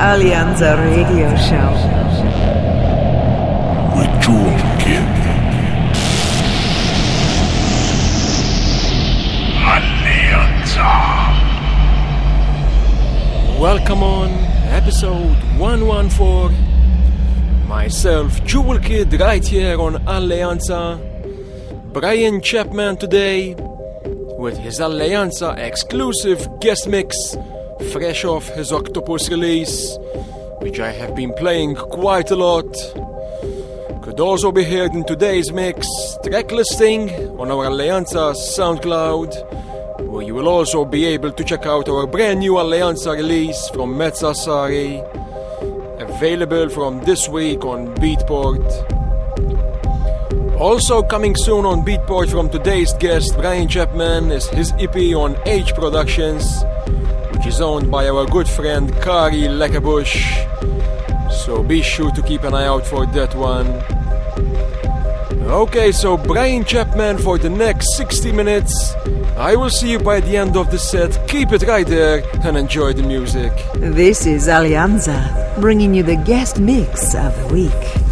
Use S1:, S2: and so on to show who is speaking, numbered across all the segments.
S1: Alleanza Radio Show.
S2: With Jewel Kid. Alleanza.
S3: Welcome on episode 114. Myself, Jewel Kid, right here on Alleanza. Brian Chapman today with his Alleanza exclusive guest mix, fresh off his Octopus release, which I have been playing quite a lot. Could also be heard in today's mix track listing on our Alleanza SoundCloud, where you will also be able to check out our brand new Alleanza release from Mezza Sari, available from this week on Beatport. Also coming soon on Beatport from today's guest Brian Chapman is his EP on H Productions, which is owned by our good friend Cari Lekebusch. So be sure to keep an eye out for that one. Okay, so Brian Chapman for the next 60 minutes. I will see you by the end of the set. Keep it right there and enjoy the music.
S1: This is Alleanza, bringing you the guest mix of the week.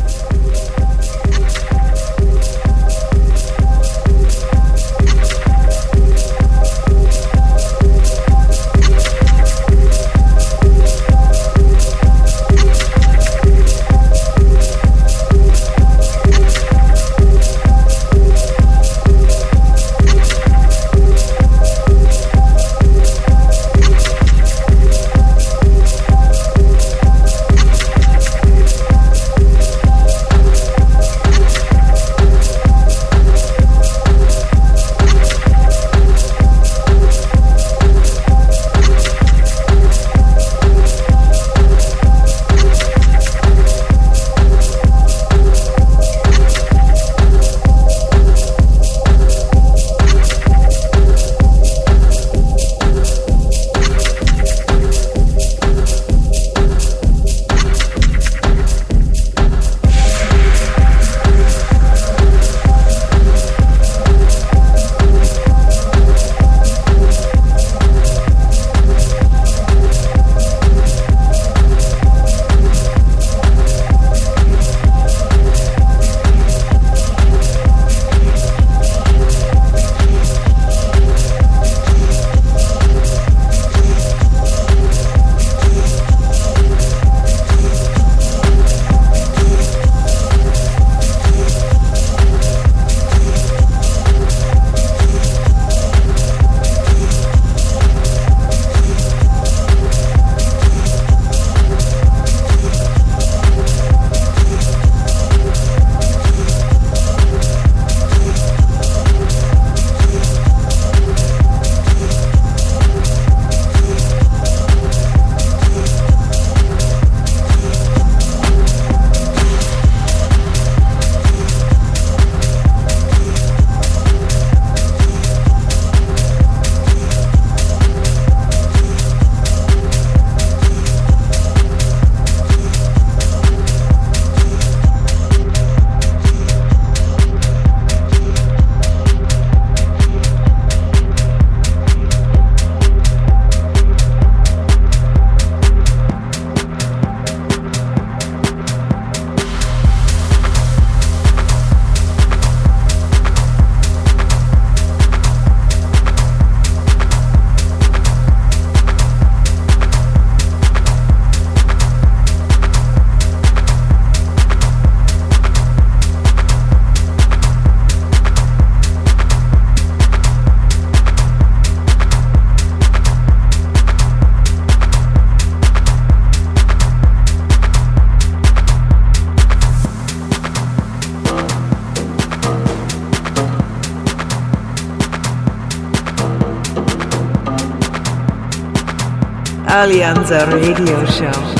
S1: Alleanza Radio Show.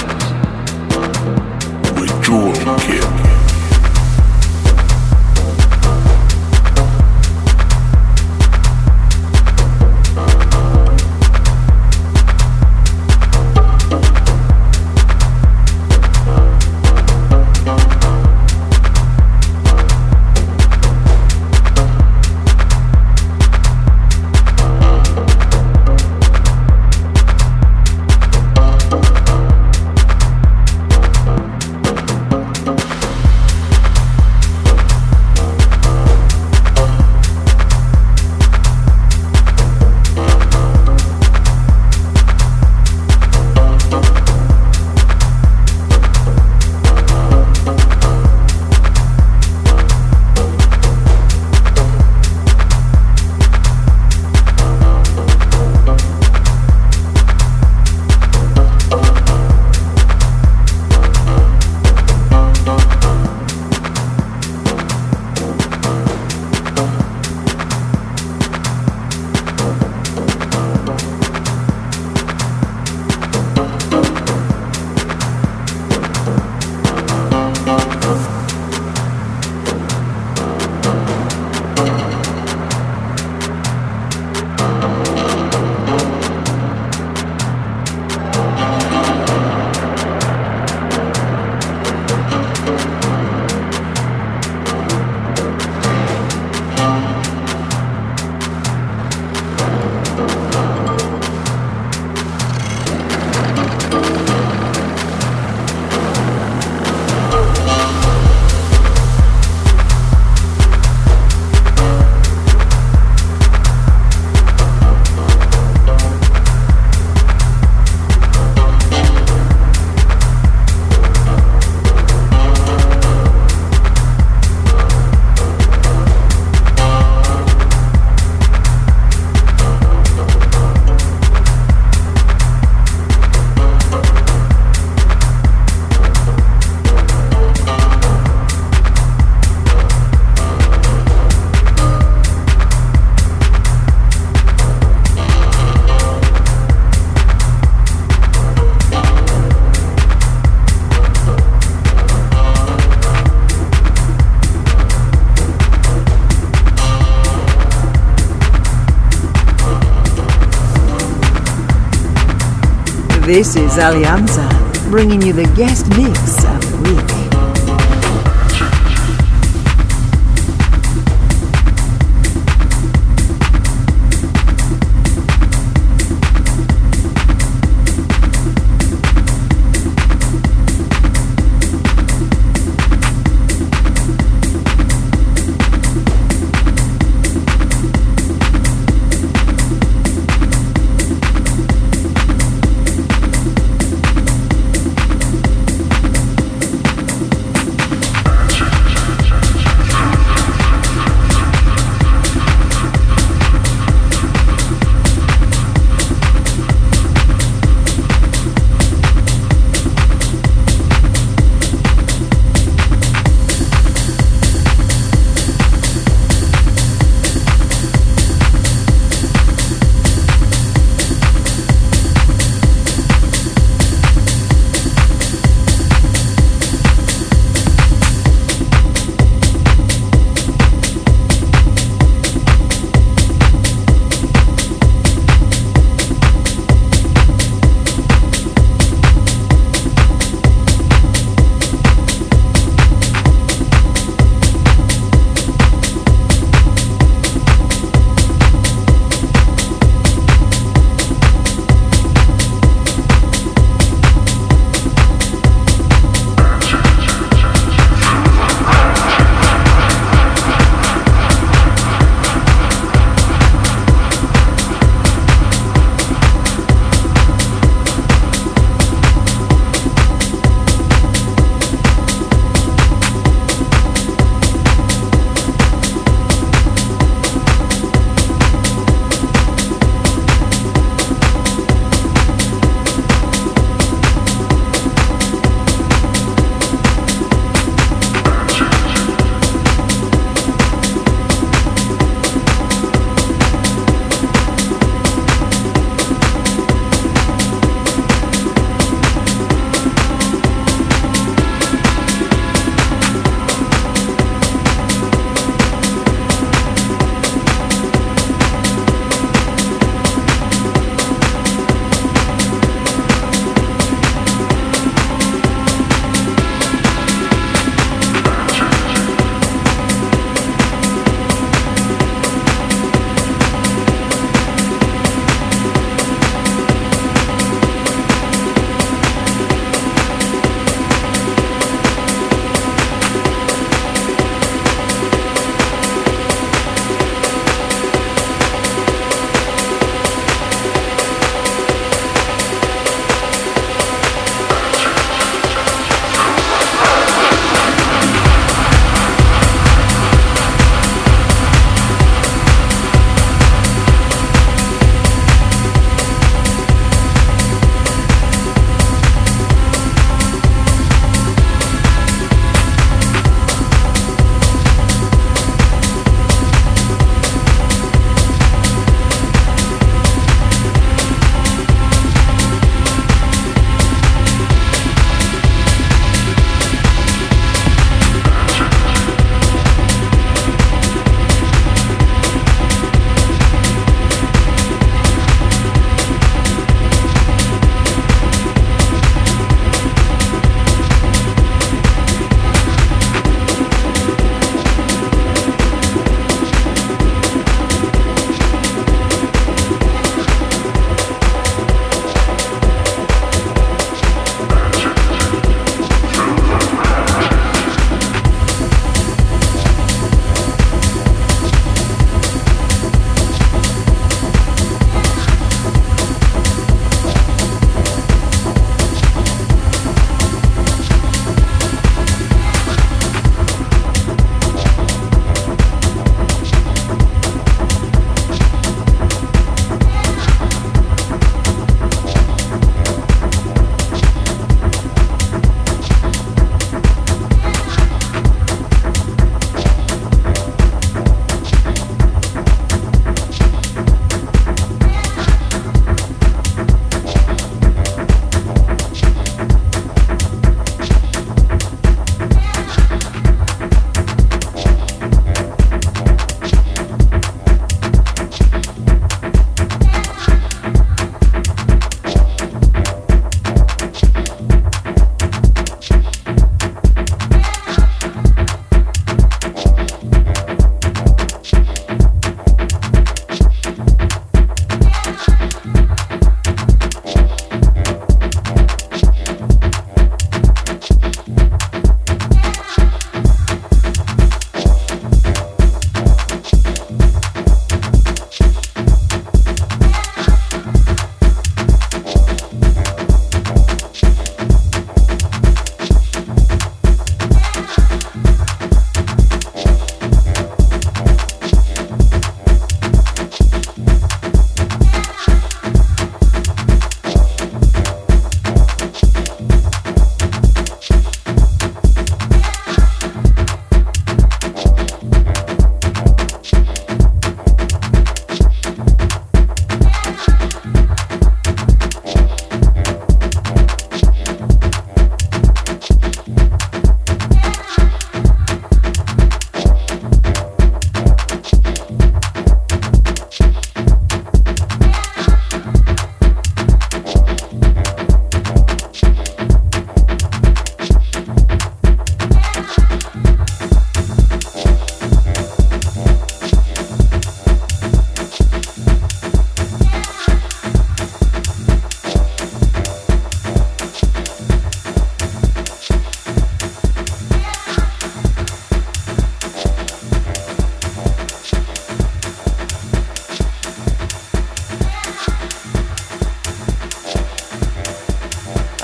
S1: This is Alleanza, bringing you the guest mix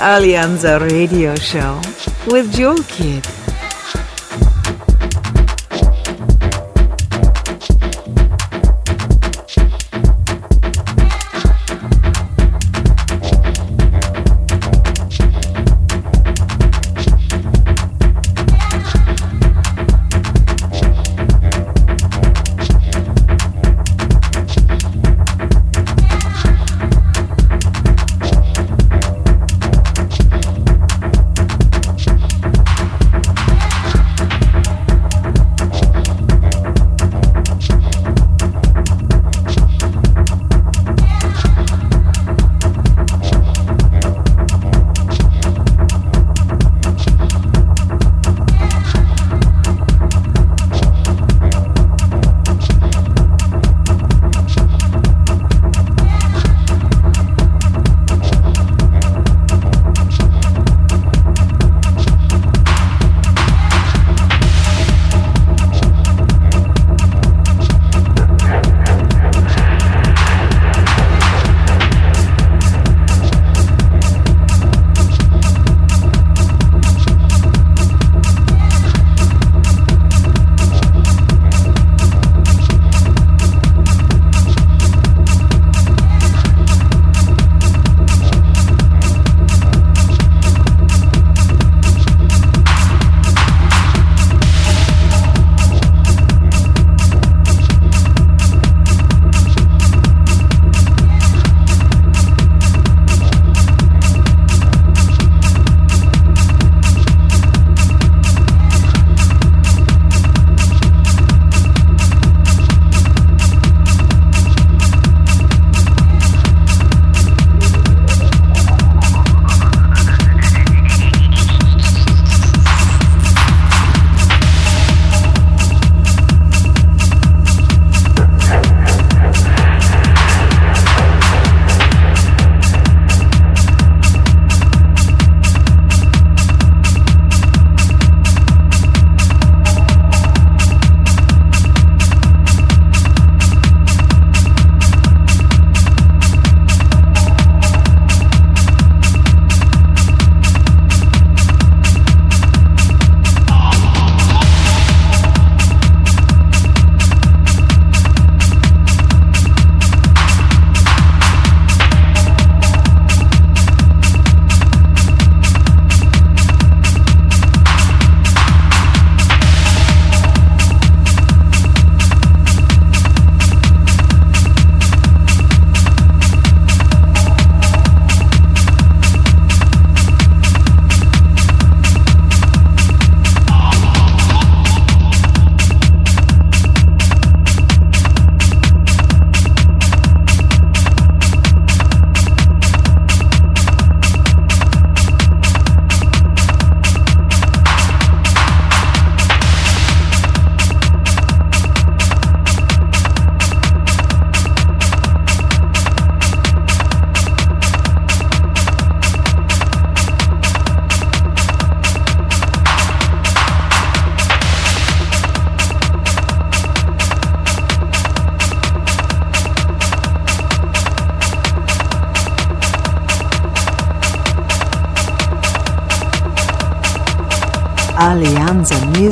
S1: Alleanza Radio Show with Jewel Kid.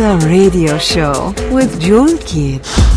S1: Alleanza Radio Show with Jewel Kid.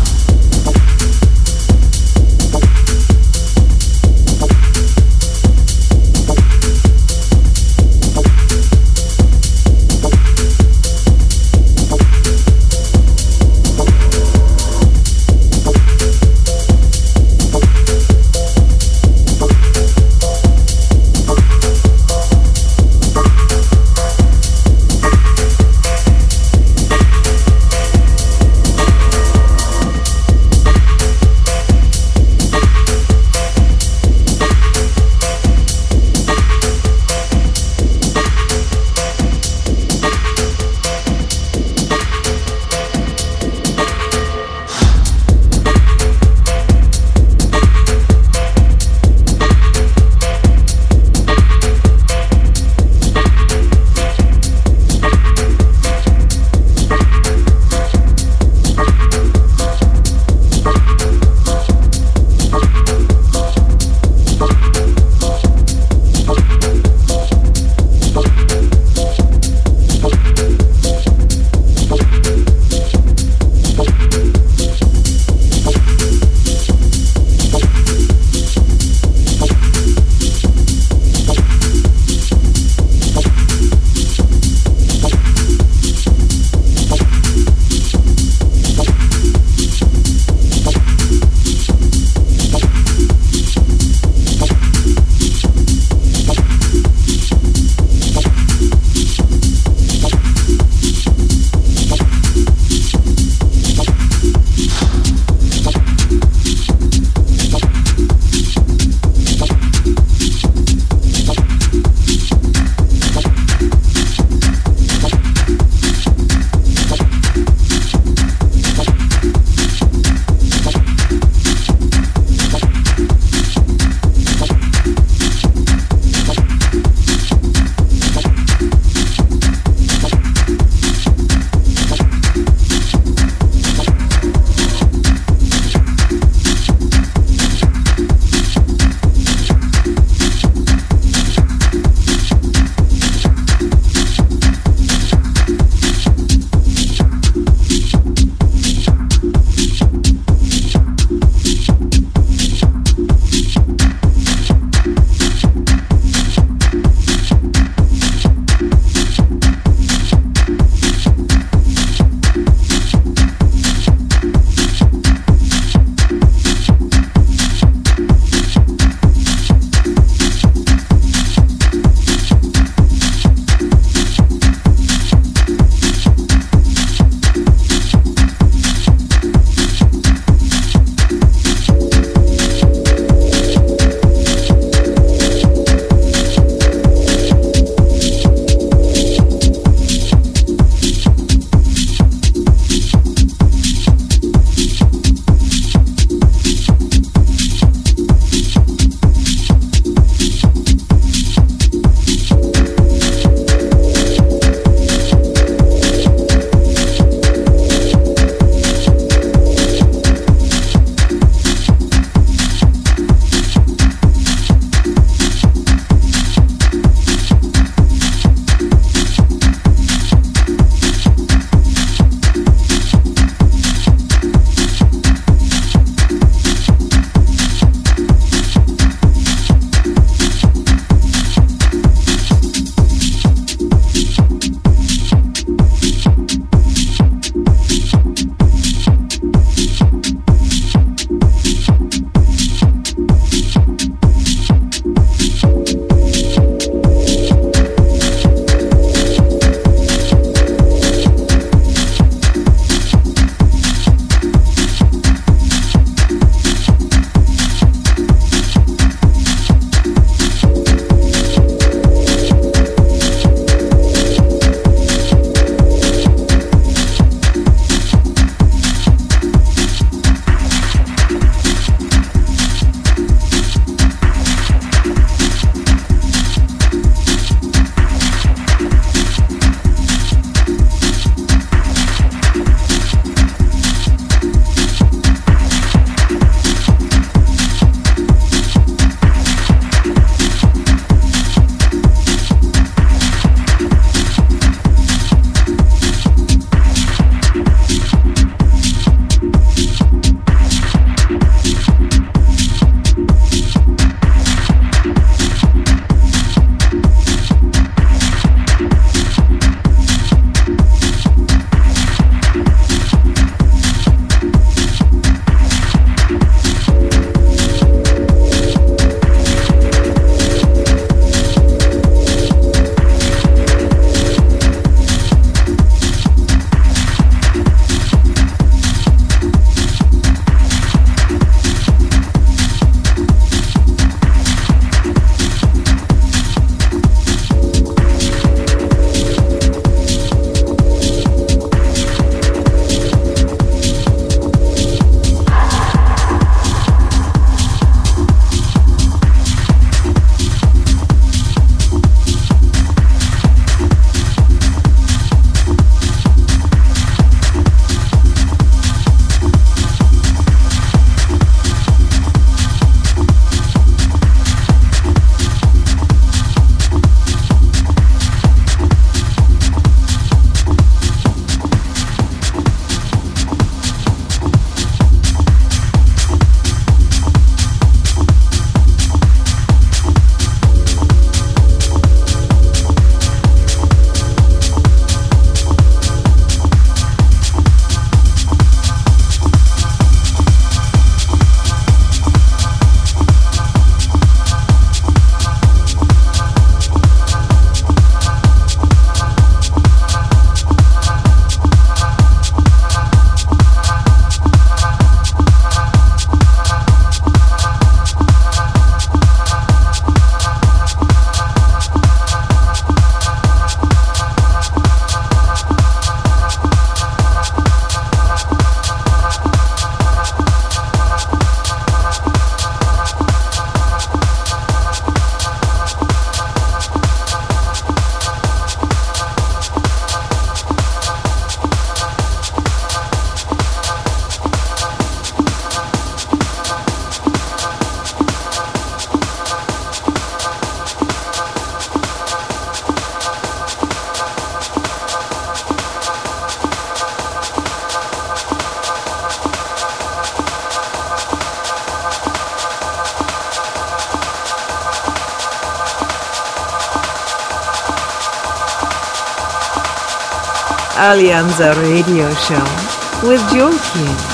S1: Alleanza Radio Show with Jewel Kid.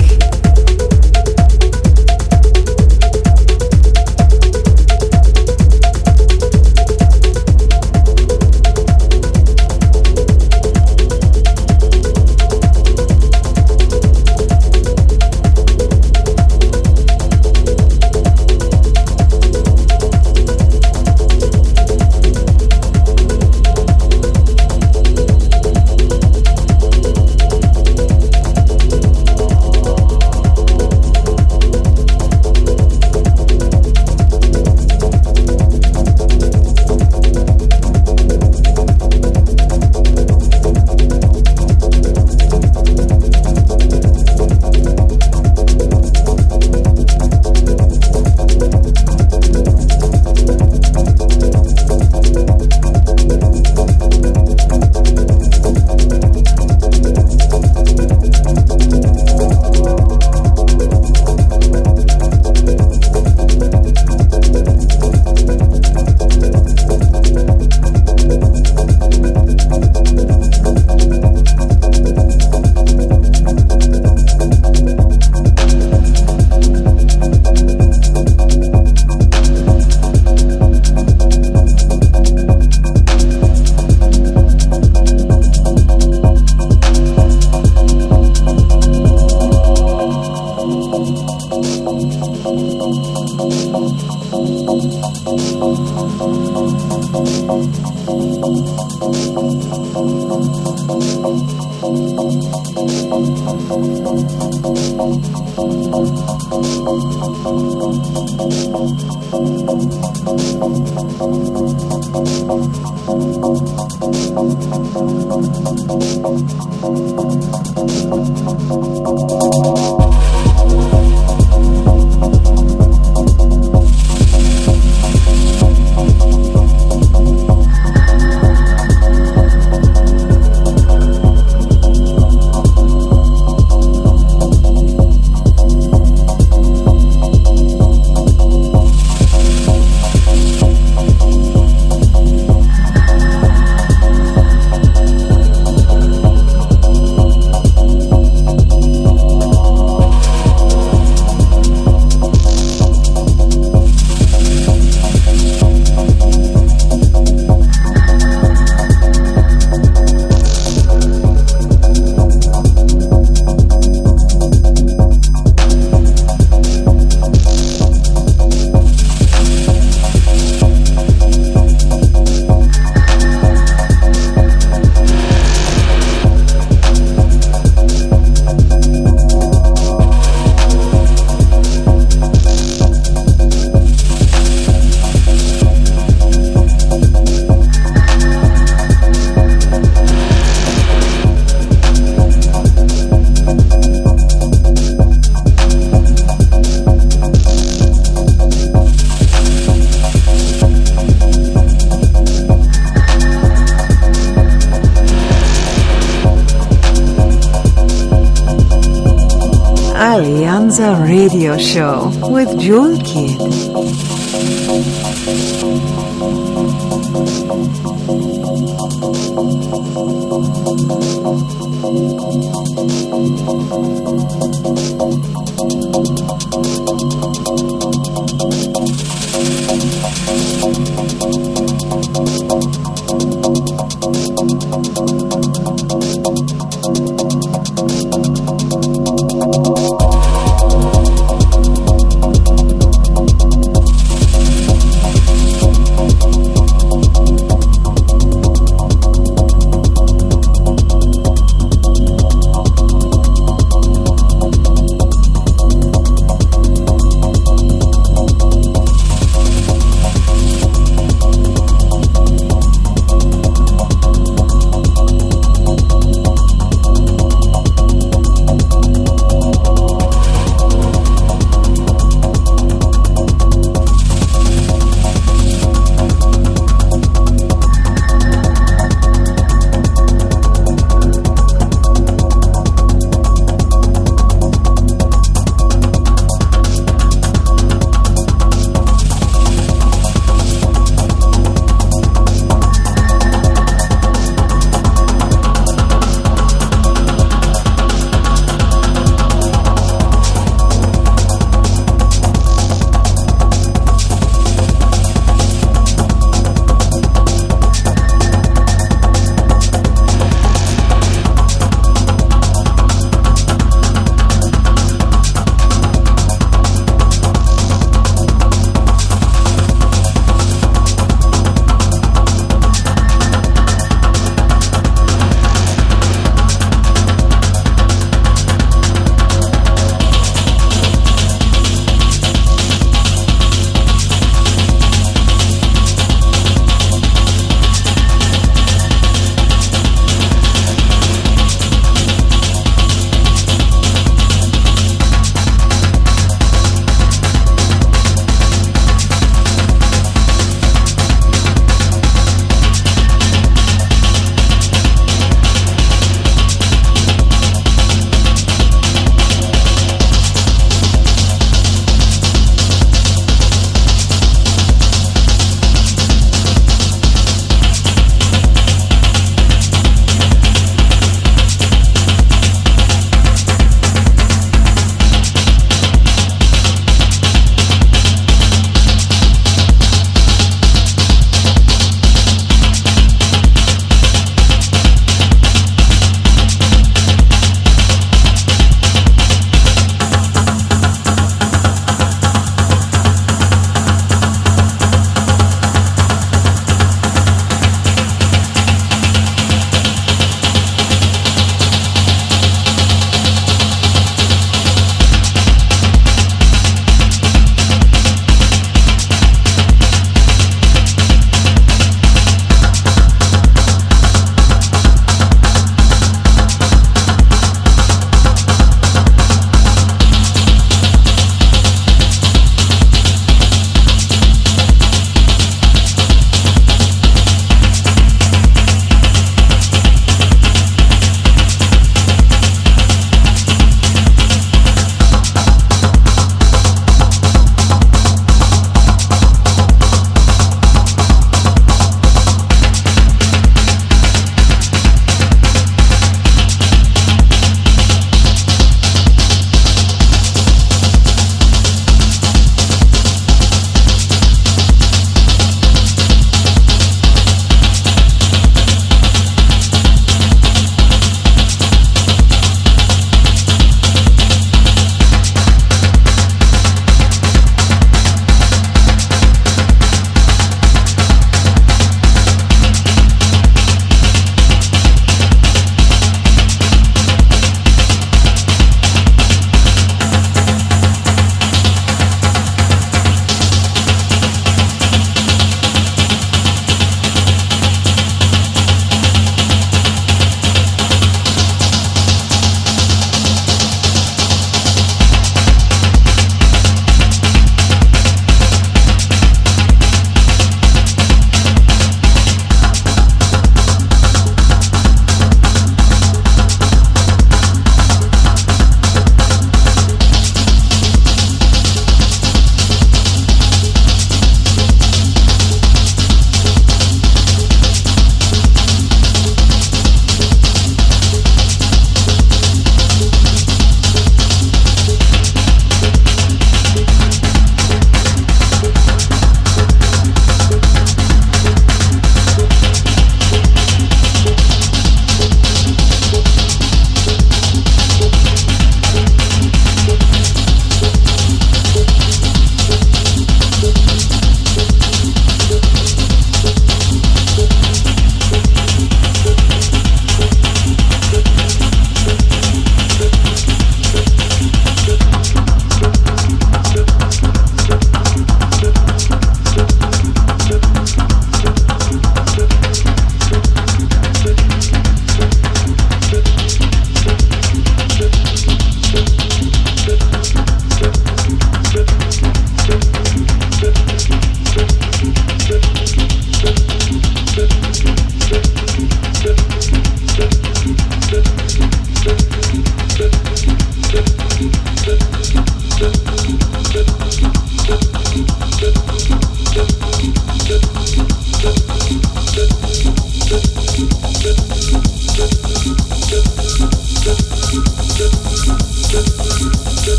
S1: Radio show with Jewel Kid.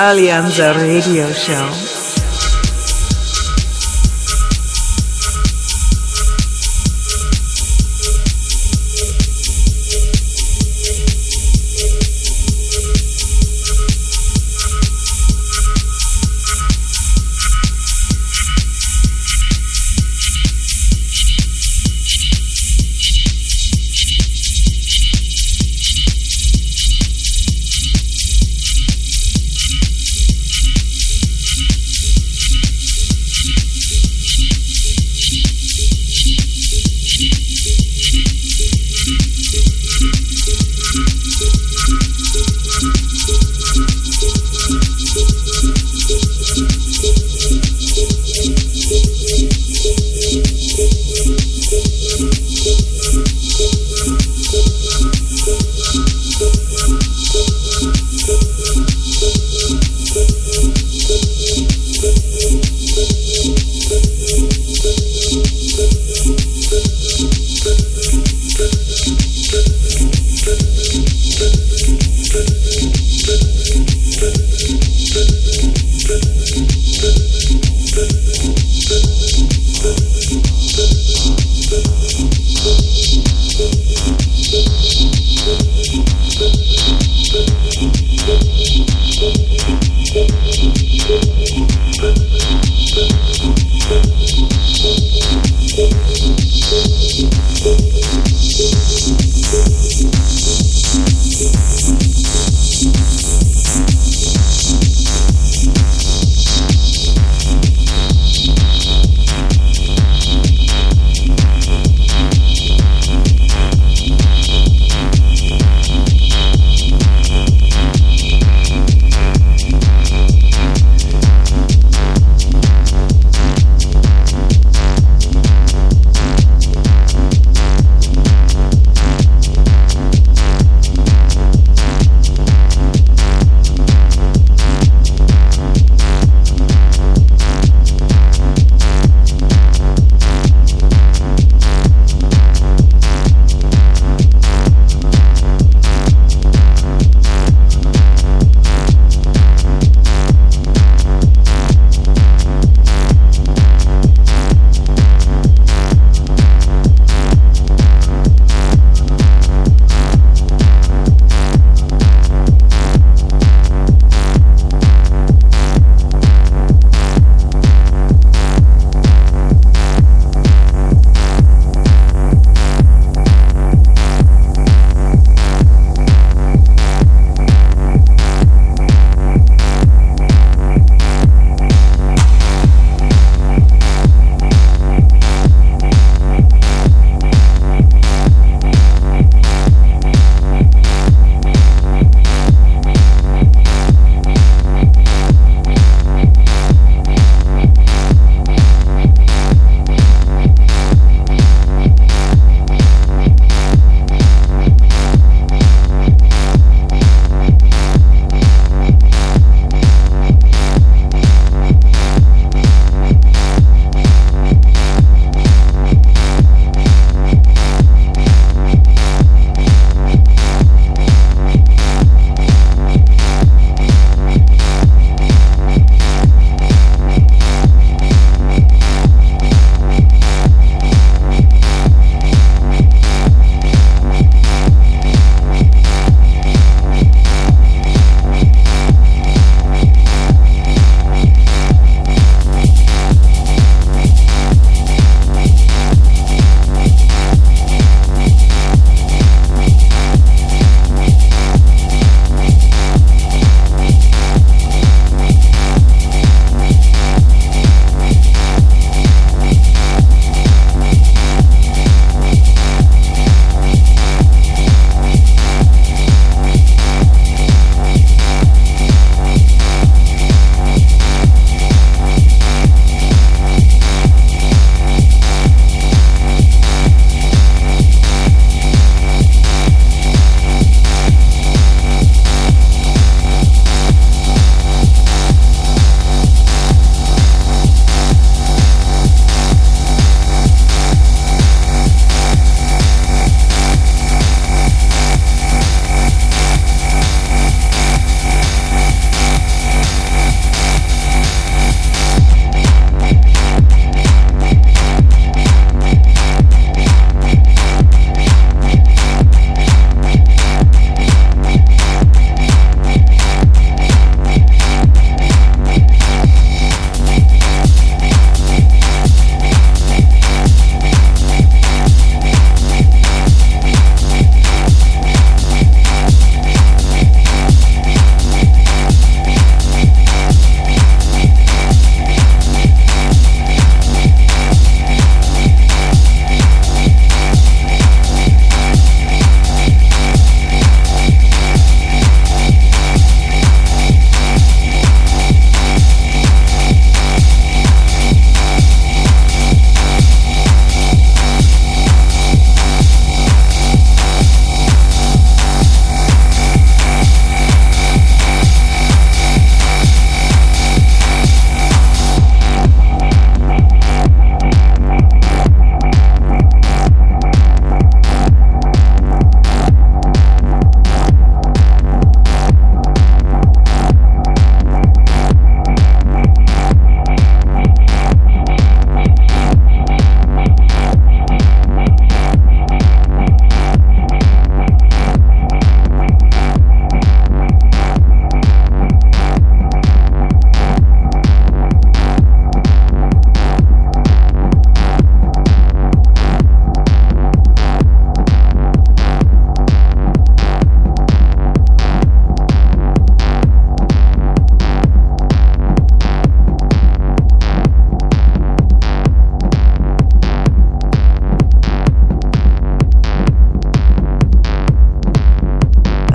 S1: Alleanza Radio Show.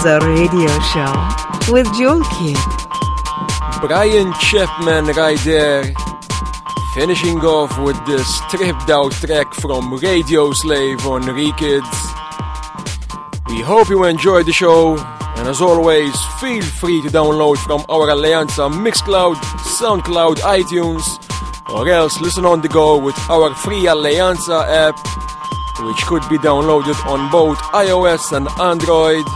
S1: Alleanza Radio Show with Jewel Kid.
S3: Brian Chapman right there, finishing off with the stripped out track from Radio Slave on Rekids. We hope you enjoyed the show, and as always, feel free to download from our Alleanza Mixcloud, Soundcloud, iTunes, or else listen on the go with our free Alleanza app, which could be downloaded on both iOS and Android.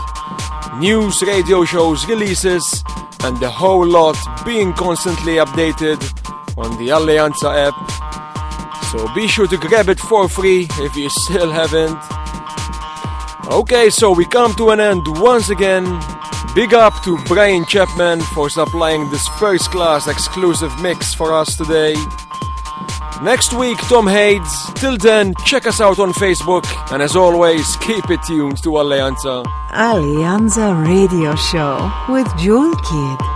S3: News, radio shows, releases, and the whole lot being constantly updated on the Alleanza app. So be sure to grab it for free if you still haven't. Okay, so we come to an end once again. Big up to Brian Chapman for supplying this first class exclusive mix for us today. Next week, Tom Hades. Till then, check us out on Facebook, and as always, keep it tuned to Alleanza.
S1: Alleanza Radio Show with Jewel Kid.